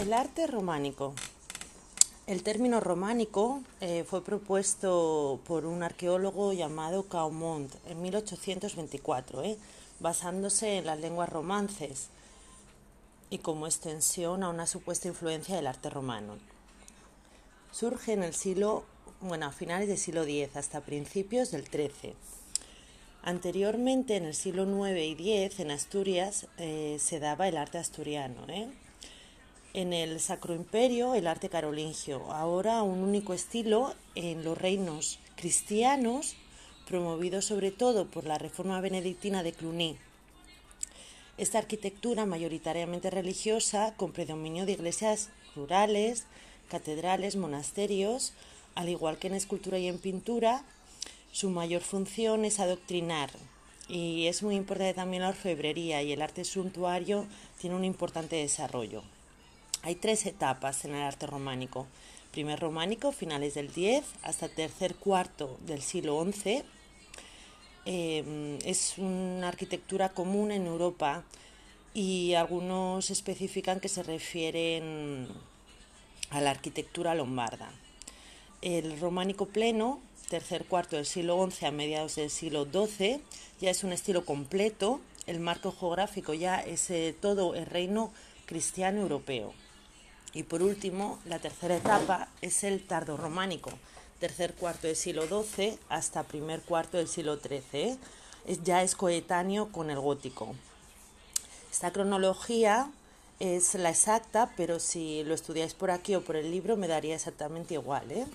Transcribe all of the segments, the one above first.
El arte románico. El término románico eh, fue propuesto por un arqueólogo llamado Caumont en 1824, eh, basándose en las lenguas romances y como extensión a una supuesta influencia del arte romano. Surge en el siglo, bueno, a finales del siglo X hasta principios del XIII. Anteriormente, en el siglo IX y X, en Asturias, eh, se daba el arte asturiano, en el Sacro Imperio el arte carolingio, ahora un único estilo en los reinos cristianos, promovido sobre todo por la reforma benedictina de Cluny. Esta arquitectura mayoritariamente religiosa, con predominio de iglesias rurales, catedrales, monasterios, al igual que en escultura y en pintura, su mayor función es adoctrinar. Y es muy importante también la orfebrería y el arte suntuario tiene un importante desarrollo. Hay tres etapas en el arte románico. Primer románico, finales del 10 hasta tercer cuarto del siglo XI. Em, es una arquitectura común en Europa y algunos especifican que se refieren a la arquitectura lombarda. El románico pleno, tercer cuarto del siglo XI a mediados del siglo XII, ya es un estilo completo. El marco geográfico ya es eh, todo el reino cristiano europeo. Y por último, la tercera etapa es el tardorrománico, tercer cuarto del siglo XII hasta primer cuarto del siglo XIII. Ya es coetáneo con el gótico. Esta cronología es la exacta, pero si lo estudiáis por aquí o por el libro me daría exactamente igual. ¿eh?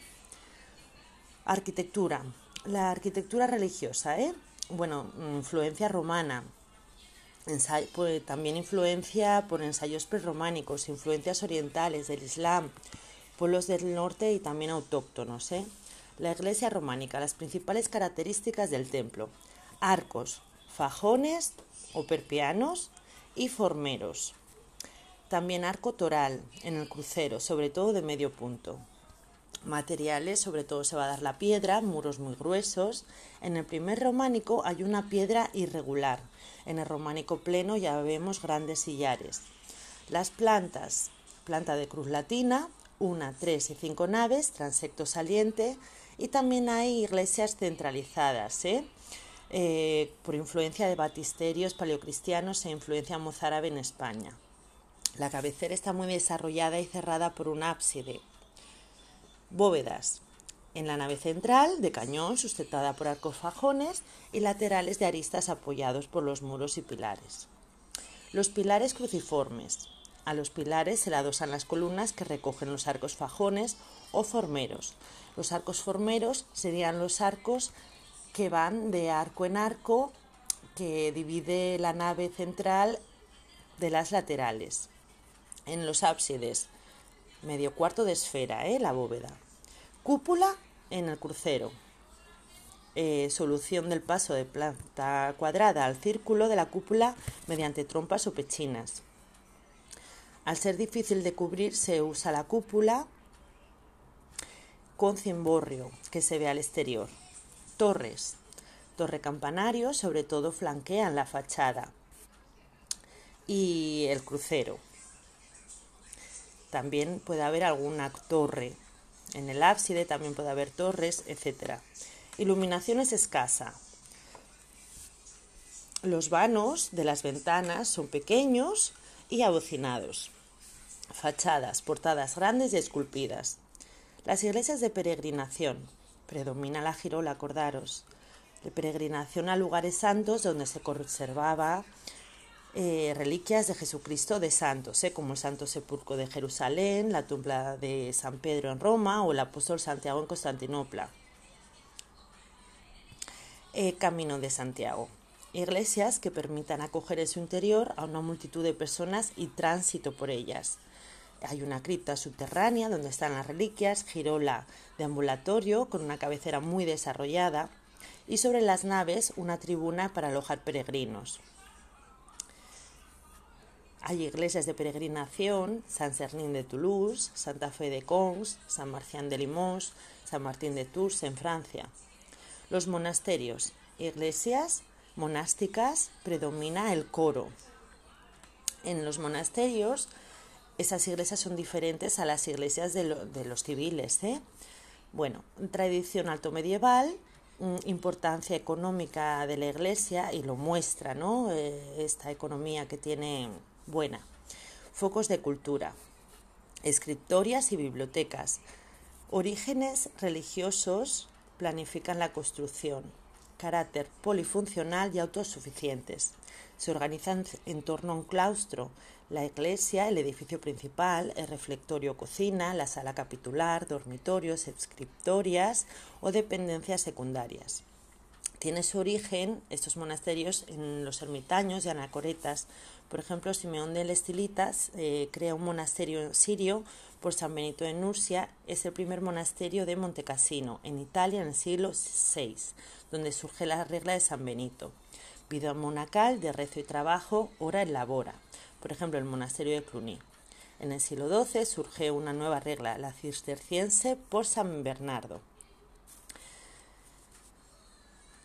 Arquitectura. La arquitectura religiosa, ¿eh? Bueno, influencia romana, pues, también influencia por ensayos prerrománicos, influencias orientales del Islam, pueblos del norte y también autóctonos. ¿eh? La iglesia románica, las principales características del templo, arcos, fajones o perpianos y formeros. También arco toral en el crucero, sobre todo de medio punto. Materiales, sobre todo se va a dar la piedra, muros muy gruesos. En el primer románico hay una piedra irregular, en el románico pleno ya vemos grandes sillares. Las plantas, planta de cruz latina, una, tres y cinco naves, transecto saliente, y también hay iglesias centralizadas, ¿eh? Eh, por influencia de batisterios paleocristianos e influencia mozárabe en España. La cabecera está muy desarrollada y cerrada por un ábside. Bóvedas, en la nave central, de cañón, sustentada por arcos fajones y laterales de aristas apoyados por los muros y pilares. Los pilares cruciformes. A los pilares se le adosan las columnas que recogen los arcos fajones o formeros. Los arcos formeros serían los arcos que van de arco en arco que divide la nave central de las laterales. En los ábsides, medio cuarto de esfera, ¿eh? la bóveda. Cúpula en el crucero. Eh, solución del paso de planta cuadrada al círculo de la cúpula mediante trompas o pechinas. Al ser difícil de cubrir se usa la cúpula con cimborrio que se ve al exterior. Torres. Torre campanario sobre todo flanquean la fachada y el crucero. También puede haber alguna torre en el ábside también puede haber torres, etc. Iluminación es escasa. Los vanos de las ventanas son pequeños y abocinados. Fachadas, portadas grandes y esculpidas. Las iglesias de peregrinación. Predomina la girola, acordaros. De peregrinación a lugares santos donde se conservaba eh, reliquias de Jesucristo de santos, ¿eh? como el Santo Sepulcro de Jerusalén, la tumba de San Pedro en Roma o el apóstol Santiago en Constantinopla. Eh, Camino de Santiago. Iglesias que permitan acoger en su interior a una multitud de personas y tránsito por ellas. Hay una cripta subterránea donde están las reliquias, girola de ambulatorio con una cabecera muy desarrollada y sobre las naves una tribuna para alojar peregrinos. Hay iglesias de peregrinación, San Cernín de Toulouse, Santa Fe de Cons, San Marcián de Limoges, San Martín de Tours en Francia. Los monasterios, iglesias monásticas, predomina el coro. En los monasterios Esas iglesias son diferentes a las iglesias de, los civiles. ¿eh? Bueno, tradición alto medieval, mm, importancia económica de la iglesia y lo muestra, ¿no? Eh, esta economía que tiene buena. Focos de cultura, escritorias y bibliotecas. Orígenes religiosos planifican la construcción. Carácter polifuncional y autosuficientes. Se organizan en torno a un claustro, la iglesia, el edificio principal, el reflectorio cocina, la sala capitular, dormitorios, escritorias o dependencias secundarias. Tiene su origen estos monasterios en los ermitaños y anacoretas. Por ejemplo, Simeón de Estilitas eh, crea un monasterio sirio por San Benito de Nursia. Es el primer monasterio de Montecassino, en Italia, en el siglo VI, donde surge la regla de San Benito. Vida monacal de rezo y trabajo, ora en labora. Por ejemplo, el monasterio de Cluny. En el siglo XII surge una nueva regla, la cisterciense por San Bernardo.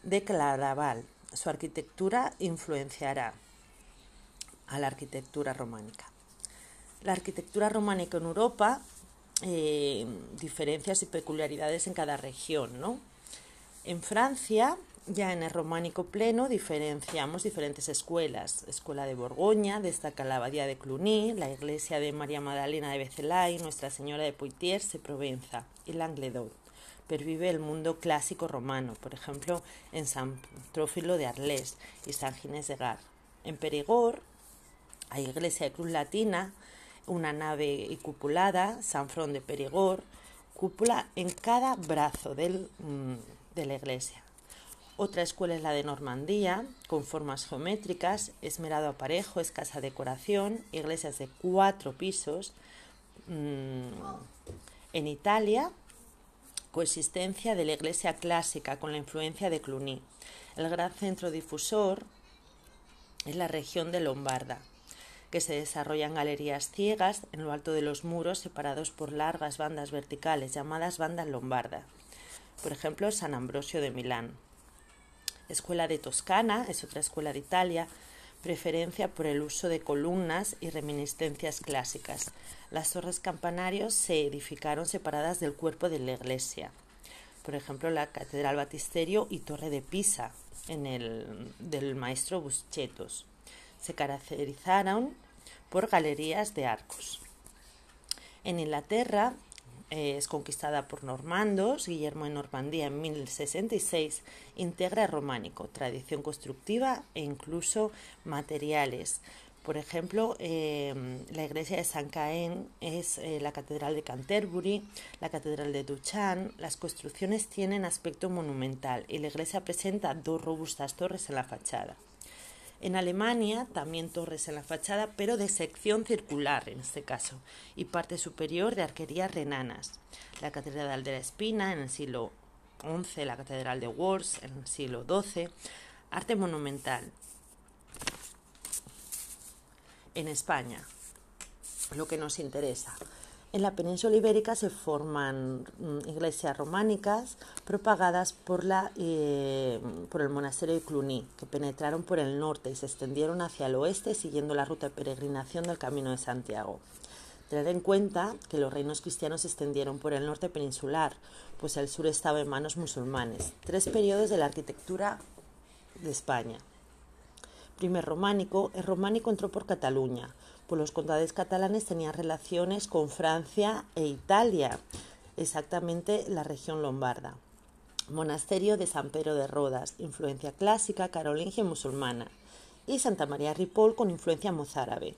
De Claraval. Su arquitectura influenciará a la arquitectura románica. La arquitectura románica en Europa, eh, diferencias y peculiaridades en cada región, ¿no? En Francia ya en el románico pleno diferenciamos diferentes escuelas. Escuela de Borgoña, destaca la abadía de Cluny, la iglesia de María Magdalena de Becelay, Nuestra Señora de Poitiers de Provenza y Languedoc. Pervive el mundo clásico romano, por ejemplo en San Trófilo de Arles y San Ginés de Gar. En Perigord hay iglesia de cruz latina, una nave y cupulada, San Frón de Perigord, cúpula en cada brazo mm, de la iglesia. Otra escuela es la de Normandía, con formas geométricas, esmerado aparejo, escasa decoración, iglesias de cuatro pisos. Mm, en Italia, coexistencia de la iglesia clásica con la influencia de Cluny. El gran centro difusor es la región de Lombarda, que se desarrollan galerías ciegas en lo alto de los muros separados por largas bandas verticales llamadas bandas lombarda. Por ejemplo, San Ambrosio de Milán. Escuela de Toscana, es otra escuela de Italia, preferencia por el uso de columnas y reminiscencias clásicas. Las torres campanarios se edificaron separadas del cuerpo de la iglesia. Por ejemplo, la Catedral Batisterio y Torre de Pisa, en el, del maestro Buscetos. Se caracterizaron por galerías de arcos. En Inglaterra, es conquistada por normandos, Guillermo de Normandía en 1066 integra románico, tradición constructiva e incluso materiales. Por ejemplo, eh, la iglesia de San Caen es eh, la catedral de Canterbury, la catedral de Duchamp. Las construcciones tienen aspecto monumental y la iglesia presenta dos robustas torres en la fachada. En Alemania también torres en la fachada, pero de sección circular en este caso, y parte superior de arquerías renanas. La Catedral de la Espina en el siglo XI, la Catedral de Worms en el siglo XII. Arte monumental. En España, lo que nos interesa. En la península ibérica se forman mm, iglesias románicas propagadas por, la, eh, por el monasterio de Cluny, que penetraron por el norte y se extendieron hacia el oeste siguiendo la ruta de peregrinación del Camino de Santiago. Tener en cuenta que los reinos cristianos se extendieron por el norte peninsular, pues el sur estaba en manos musulmanes. Tres periodos de la arquitectura de España. Primer románico, el románico entró por Cataluña, pues los condades catalanes tenían relaciones con Francia e Italia, exactamente la región lombarda. Monasterio de San Pedro de Rodas, influencia clásica, carolingia y musulmana. Y Santa María Ripoll con influencia mozárabe.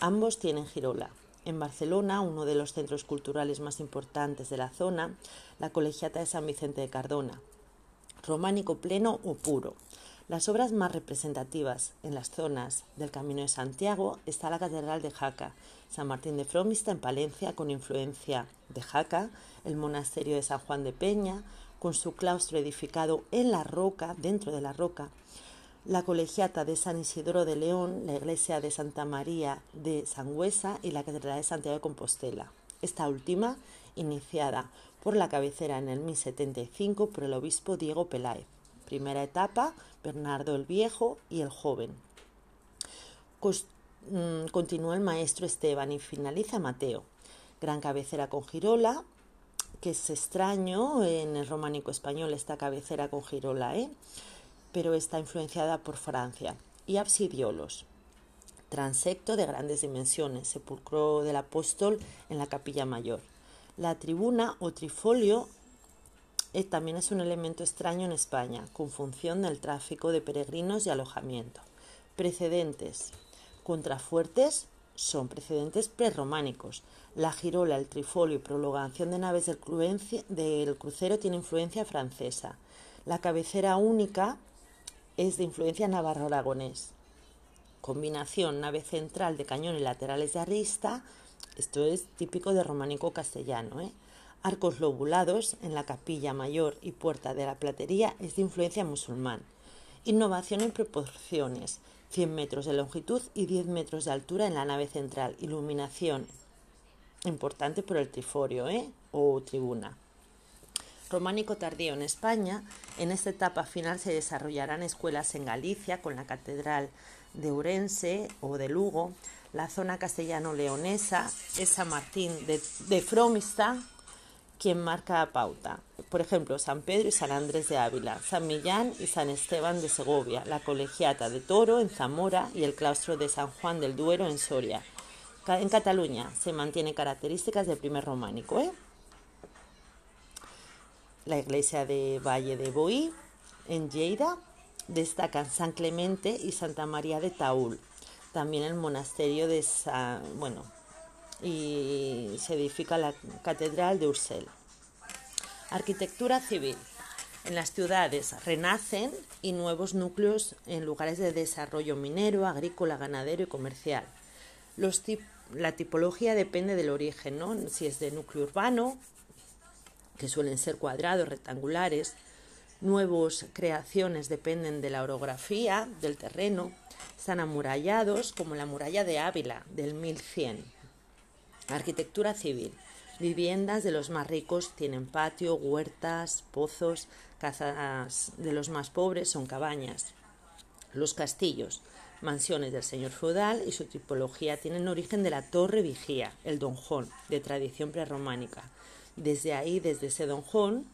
Ambos tienen girola. En Barcelona, uno de los centros culturales más importantes de la zona, la Colegiata de San Vicente de Cardona. Románico pleno o puro. Las obras más representativas en las zonas del Camino de Santiago está la Catedral de Jaca, San Martín de Fromista en Palencia con influencia de Jaca, el Monasterio de San Juan de Peña con su claustro edificado en la roca, dentro de la roca, la Colegiata de San Isidoro de León, la Iglesia de Santa María de Sangüesa y la Catedral de Santiago de Compostela. Esta última, iniciada por la cabecera en el 1075 por el obispo Diego Peláez. Primera etapa, Bernardo el Viejo y el Joven. mm, continúa el maestro Esteban y finaliza Mateo. Gran cabecera con girola, que es extraño en el románico español esta cabecera con girola, ¿eh? pero está influenciada por Francia. Y absidiolos, transecto de grandes dimensiones, sepulcro del apóstol en la capilla mayor. La tribuna o trifolio también es un elemento extraño en España, con función del tráfico de peregrinos y alojamiento. Precedentes. Contrafuertes son precedentes prerrománicos. La girola, el trifolio y prolongación de naves del, crucero tiene influencia francesa. La cabecera única es de influencia navarro-aragonés. Combinación nave central de cañón y laterales de arista. Esto es típico de románico castellano. ¿eh? Arcos lobulados en la capilla mayor y puerta de la platería es de influencia musulmán. Innovación en proporciones. 100 metros de longitud y 10 metros de altura en la nave central. Iluminación importante por el triforio ¿eh? o tribuna. Románico tardío en España. En esta etapa final se desarrollarán escuelas en Galicia con la Catedral de Urense o de Lugo. La zona castellano-leonesa es San Martín de, de Fromista, quien marca la pauta. Por ejemplo, San Pedro y San Andrés de Ávila, San Millán y San Esteban de Segovia, la Colegiata de Toro en Zamora y el claustro de San Juan del Duero en Soria. En Cataluña se mantiene características del primer románico. ¿eh? La iglesia de Valle de Boí en Lleida destacan San Clemente y Santa María de Taúl. También el monasterio de San, bueno, y se edifica la Catedral de Ursel. Arquitectura civil. En las ciudades renacen y nuevos núcleos en lugares de desarrollo minero, agrícola, ganadero y comercial. la tipología depende del origen, ¿no? si es de núcleo urbano, que suelen ser cuadrados, rectangulares. Nuevos creaciones dependen de la orografía, del terreno. Están amurallados, como la muralla de Ávila, del 1100 Arquitectura civil. Viviendas de los más ricos tienen patio, huertas, pozos, casas de los más pobres son cabañas. Los castillos, mansiones del señor feudal y su tipología tienen origen de la torre vigía, el donjón, de tradición prerrománica. Desde ahí, desde ese donjón,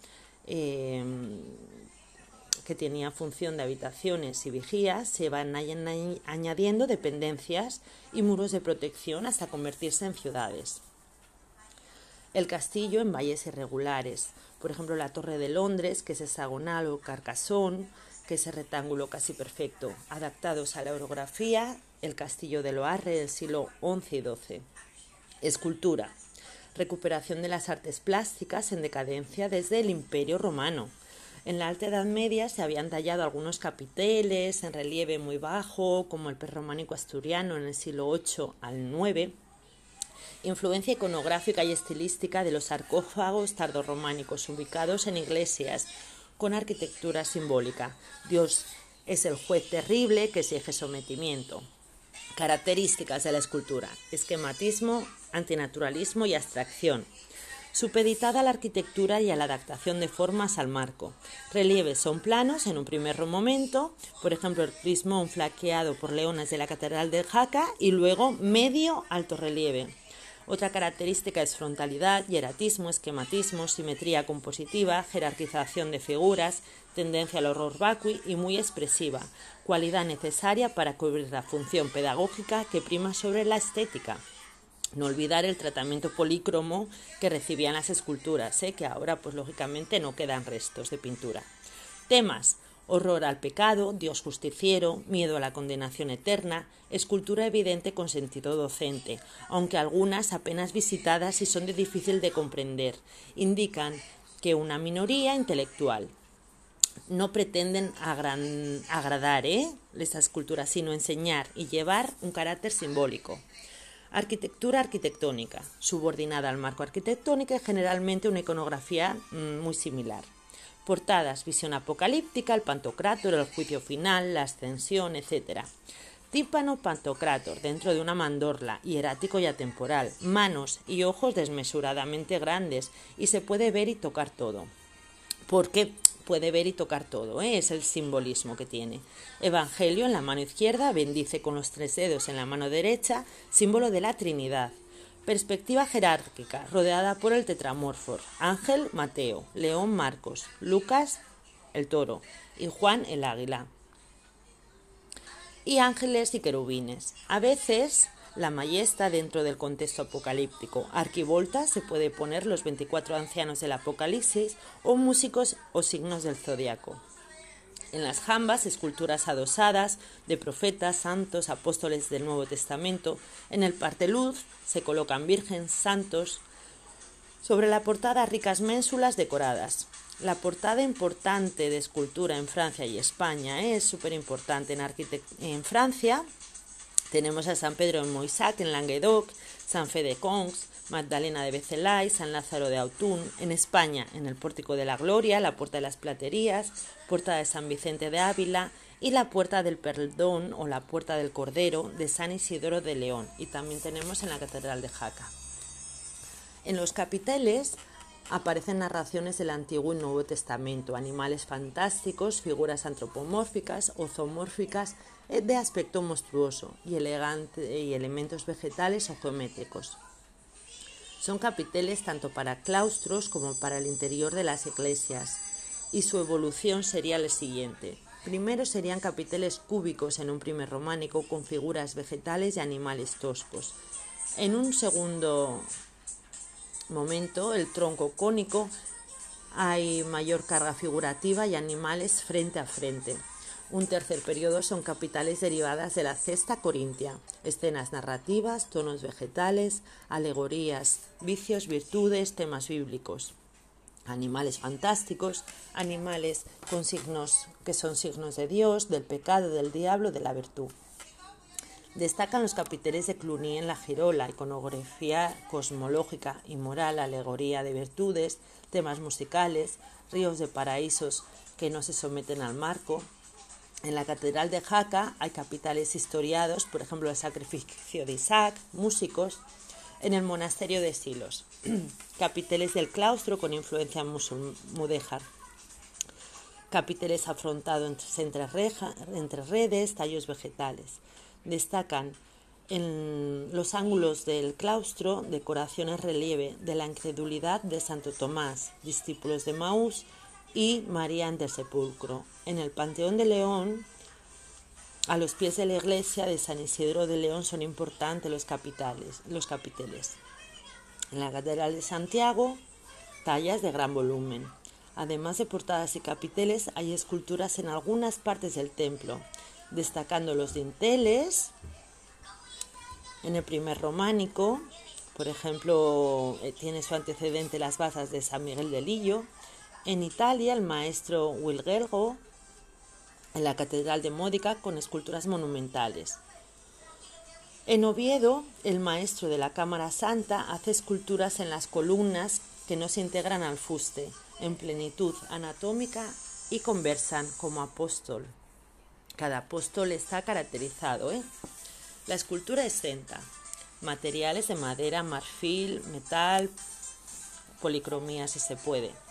que tenía función de habitaciones y vigías, se van añadiendo dependencias y muros de protección hasta convertirse en ciudades. El castillo en valles irregulares, por ejemplo la Torre de Londres, que es hexagonal o carcasón, que es rectángulo casi perfecto, adaptados a la orografía, el castillo de Loarre del siglo XI y XII. Escultura. Recuperación de las artes plásticas en decadencia desde el Imperio Romano, en la Alta Edad Media se habían tallado algunos capiteles en relieve muy bajo, como el perrománico asturiano en el siglo VIII al IX. Influencia iconográfica y estilística de los sarcófagos tardorrománicos ubicados en iglesias con arquitectura simbólica. Dios es el juez terrible que exige sometimiento. Características de la escultura: esquematismo, antinaturalismo y abstracción supeditada a la arquitectura y a la adaptación de formas al marco. Relieves son planos en un primer momento, por ejemplo el crismón flaqueado por leones de la Catedral de Jaca y luego medio alto relieve. Otra característica es frontalidad, hieratismo, esquematismo, simetría compositiva, jerarquización de figuras, tendencia al horror vacui y muy expresiva, cualidad necesaria para cubrir la función pedagógica que prima sobre la estética. No olvidar el tratamiento polícromo que recibían las esculturas, ¿eh? que ahora pues lógicamente no quedan restos de pintura. Temas horror al pecado, Dios justiciero, miedo a la condenación eterna, escultura evidente con sentido docente, aunque algunas apenas visitadas y son de difícil de comprender, indican que una minoría intelectual no pretenden agradar ¿eh? esas esculturas, sino enseñar y llevar un carácter simbólico. Arquitectura arquitectónica, subordinada al marco arquitectónico y generalmente una iconografía mm, muy similar. Portadas, visión apocalíptica, el pantocrátor, el juicio final, la ascensión, etc. Tímpano pantocrátor dentro de una mandorla, hierático y atemporal, manos y ojos desmesuradamente grandes y se puede ver y tocar todo. ¿Por qué? Puede ver y tocar todo, ¿eh? es el simbolismo que tiene. Evangelio en la mano izquierda, bendice con los tres dedos en la mano derecha, símbolo de la Trinidad. Perspectiva jerárquica, rodeada por el tetramorfo. Ángel, Mateo, León, Marcos, Lucas, el toro y Juan, el águila. Y ángeles y querubines. A veces la mayesta dentro del contexto apocalíptico. Arquivolta se puede poner los 24 ancianos del Apocalipsis o músicos o signos del zodiaco. En las jambas, esculturas adosadas de profetas, santos, apóstoles del Nuevo Testamento. En el parteluz se colocan virgen, santos. Sobre la portada, ricas ménsulas decoradas. La portada importante de escultura en Francia y España es súper importante. En, en Francia tenemos a San Pedro en Moissac, en Languedoc, San Fede de Congs, Magdalena de Becelay, San Lázaro de Autun, en España, en el Pórtico de la Gloria, la Puerta de las Platerías, Puerta de San Vicente de Ávila y la Puerta del Perdón o la Puerta del Cordero de San Isidoro de León. Y también tenemos en la Catedral de Jaca. En los capiteles aparecen narraciones del Antiguo y Nuevo Testamento, animales fantásticos, figuras antropomórficas o zoomórficas eh, de aspecto monstruoso y elegante y elementos vegetales o geométricos. Son capiteles tanto para claustros como para el interior de las iglesias y su evolución sería la siguiente. Primero serían capiteles cúbicos en un primer románico con figuras vegetales y animales toscos. En un segundo momento, el tronco cónico, hay mayor carga figurativa y animales frente a frente. Un tercer periodo son capitales derivadas de la cesta corintia, escenas narrativas, tonos vegetales, alegorías, vicios, virtudes, temas bíblicos. Animales fantásticos, animales con signos que son signos de Dios, del pecado, del diablo, de la virtud. Destacan los capiteles de Cluny en la Girola, iconografía cosmológica y moral, alegoría de virtudes, temas musicales, ríos de paraísos que no se someten al marco. En la Catedral de Jaca hay capitales historiados, por ejemplo el sacrificio de Isaac, músicos. En el monasterio de Silos, capiteles del claustro con influencia mudéjar capiteles afrontados entre, entre redes, tallos vegetales. Destacan en los ángulos del claustro decoraciones relieve de la incredulidad de Santo Tomás, discípulos de Maús y María ante el sepulcro. En el Panteón de León, a los pies de la iglesia de San Isidro de León son importantes los, capitales, los capiteles. En la Catedral de Santiago, tallas de gran volumen. Además de portadas y capiteles, hay esculturas en algunas partes del templo, destacando los dinteles. En el primer románico, por ejemplo, eh, tiene su antecedente las basas de San Miguel de Lillo. En Italia, el maestro Wilgergo, en la Catedral de Módica, con esculturas monumentales. En Oviedo, el maestro de la Cámara Santa hace esculturas en las columnas que no se integran al fuste, en plenitud anatómica y conversan como apóstol. Cada apóstol está caracterizado. ¿eh? La escultura exenta. Materiales de madera, marfil, metal, policromía si se puede.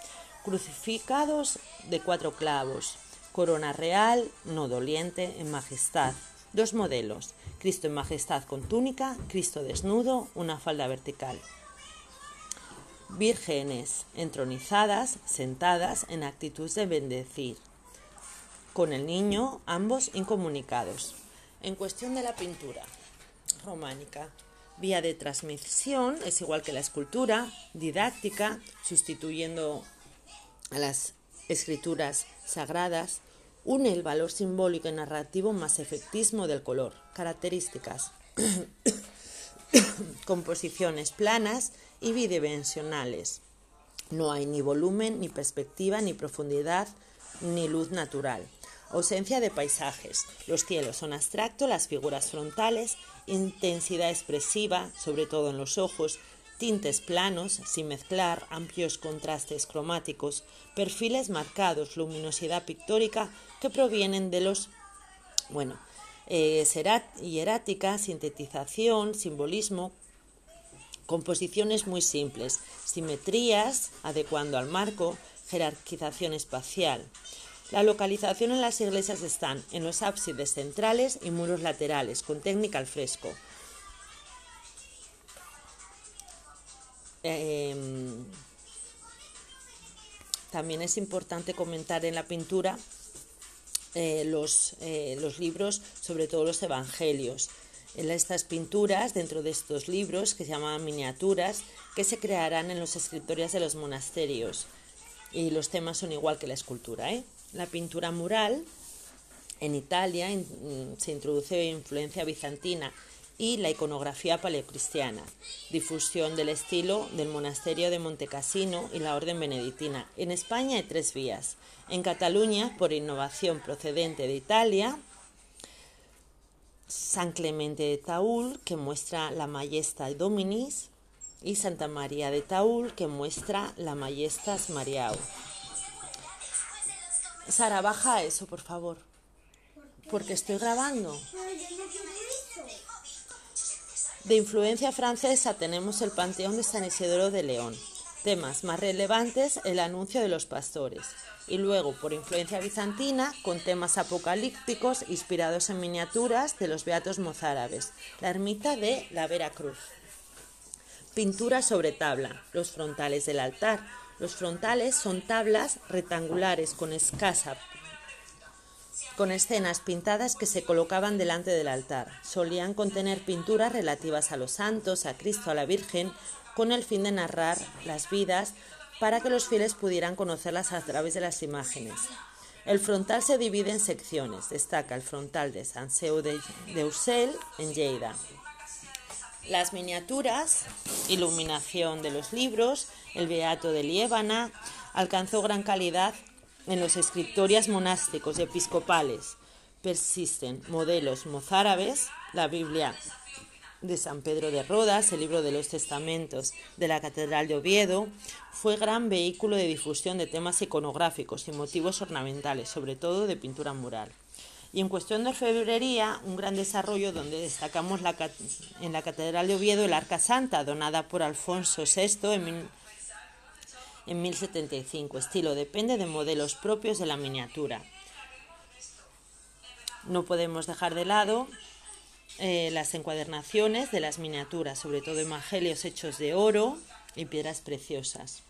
Crucificados de cuatro clavos. Corona real, no doliente, en majestad. Dos modelos. Cristo en majestad con túnica, Cristo desnudo, una falda vertical. Vírgenes entronizadas, sentadas en actitud de bendecir con el niño, ambos incomunicados. En cuestión de la pintura románica, vía de transmisión es igual que la escultura, didáctica, sustituyendo a las escrituras sagradas, une el valor simbólico y narrativo más efectismo del color, características, composiciones planas y bidimensionales. No hay ni volumen, ni perspectiva, ni profundidad, ni luz natural. Ausencia de paisajes. Los cielos son abstractos, las figuras frontales, intensidad expresiva, sobre todo en los ojos, tintes planos, sin mezclar, amplios contrastes cromáticos, perfiles marcados, luminosidad pictórica que provienen de los, bueno, eh, sintetización, simbolismo, composiciones muy simples, simetrías, adecuando al marco, jerarquización espacial. La localización en las iglesias están en los ábsides centrales y muros laterales, con técnica al fresco. Em, también es importante comentar en la pintura eh, los, eh, los libros, sobre todo los evangelios. En estas pinturas, dentro de estos libros, que se llaman miniaturas, que se crearán en los escritorios de los monasterios. Y los temas son igual que la escultura. ¿eh? La pintura mural en Italia se introduce influencia bizantina y la iconografía paleocristiana, difusión del estilo del monasterio de Montecassino y la orden benedictina. En España hay tres vías. En Cataluña, por innovación procedente de Italia, San Clemente de Taúl, que muestra la Majestas Dominis, y Santa María de Taúl, que muestra la Majestas Mariao. Sara, baja eso, por favor. Porque estoy grabando. De influencia francesa tenemos el Panteón de San Isidoro de León. Temas más relevantes, el anuncio de los pastores. Y luego, por influencia bizantina, con temas apocalípticos inspirados en miniaturas de los beatos mozárabes. La ermita de la Veracruz. Pintura sobre tabla. Los frontales del altar. Los frontales son tablas rectangulares con escasa con escenas pintadas que se colocaban delante del altar. Solían contener pinturas relativas a los santos, a Cristo, a la Virgen, con el fin de narrar las vidas para que los fieles pudieran conocerlas a través de las imágenes. El frontal se divide en secciones. Destaca el frontal de San Seu de, Ursel en Lleida. Las miniaturas, iluminación de los libros, el Beato de Liébana, alcanzó gran calidad en los escritorias monásticos y episcopales persisten modelos mozárabes, la Biblia de San Pedro de Rodas, el libro de los testamentos de la Catedral de Oviedo, fue gran vehículo de difusión de temas iconográficos y motivos ornamentales, sobre todo de pintura mural. Y en cuestión de orfebrería, un gran desarrollo donde destacamos en la Catedral de Oviedo el Arca Santa, donada por Alfonso VI en en 1075. Estilo depende de modelos propios de la miniatura. No podemos dejar de lado eh, las encuadernaciones de las miniaturas, sobre todo evangelios hechos de oro y piedras preciosas.